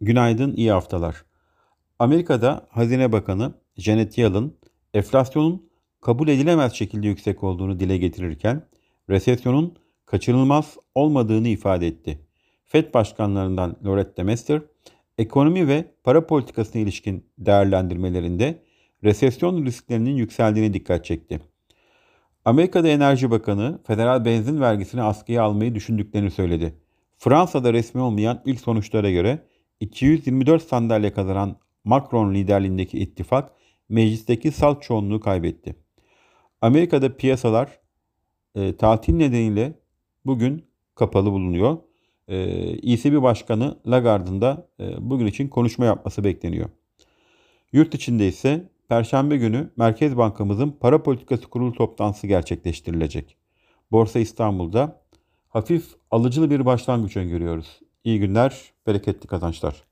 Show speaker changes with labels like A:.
A: Günaydın, iyi haftalar. Amerika'da Hazine Bakanı Janet Yellen, enflasyonun kabul edilemez şekilde yüksek olduğunu dile getirirken, resesyonun kaçınılmaz olmadığını ifade etti. FED başkanlarından Loretta Mester, ekonomi ve para politikasına ilişkin değerlendirmelerinde resesyon risklerinin yükseldiğine dikkat çekti. Amerika'da Enerji Bakanı federal benzin vergisini askıya almayı düşündüklerini söyledi. Fransa'da resmi olmayan ilk sonuçlara göre 224 sandalye kazanan Macron liderliğindeki ittifak meclisteki salt çoğunluğu kaybetti. Amerika'da piyasalar e, tatil nedeniyle bugün kapalı bulunuyor. E, ECB Başkanı Lagarde'ın da e, bugün için konuşma yapması bekleniyor. Yurt içinde ise Perşembe günü Merkez Bankamızın para politikası kurulu toplantısı gerçekleştirilecek. Borsa İstanbul'da hafif alıcılı bir başlangıç öngörüyoruz. İyi günler, bereketli kazançlar.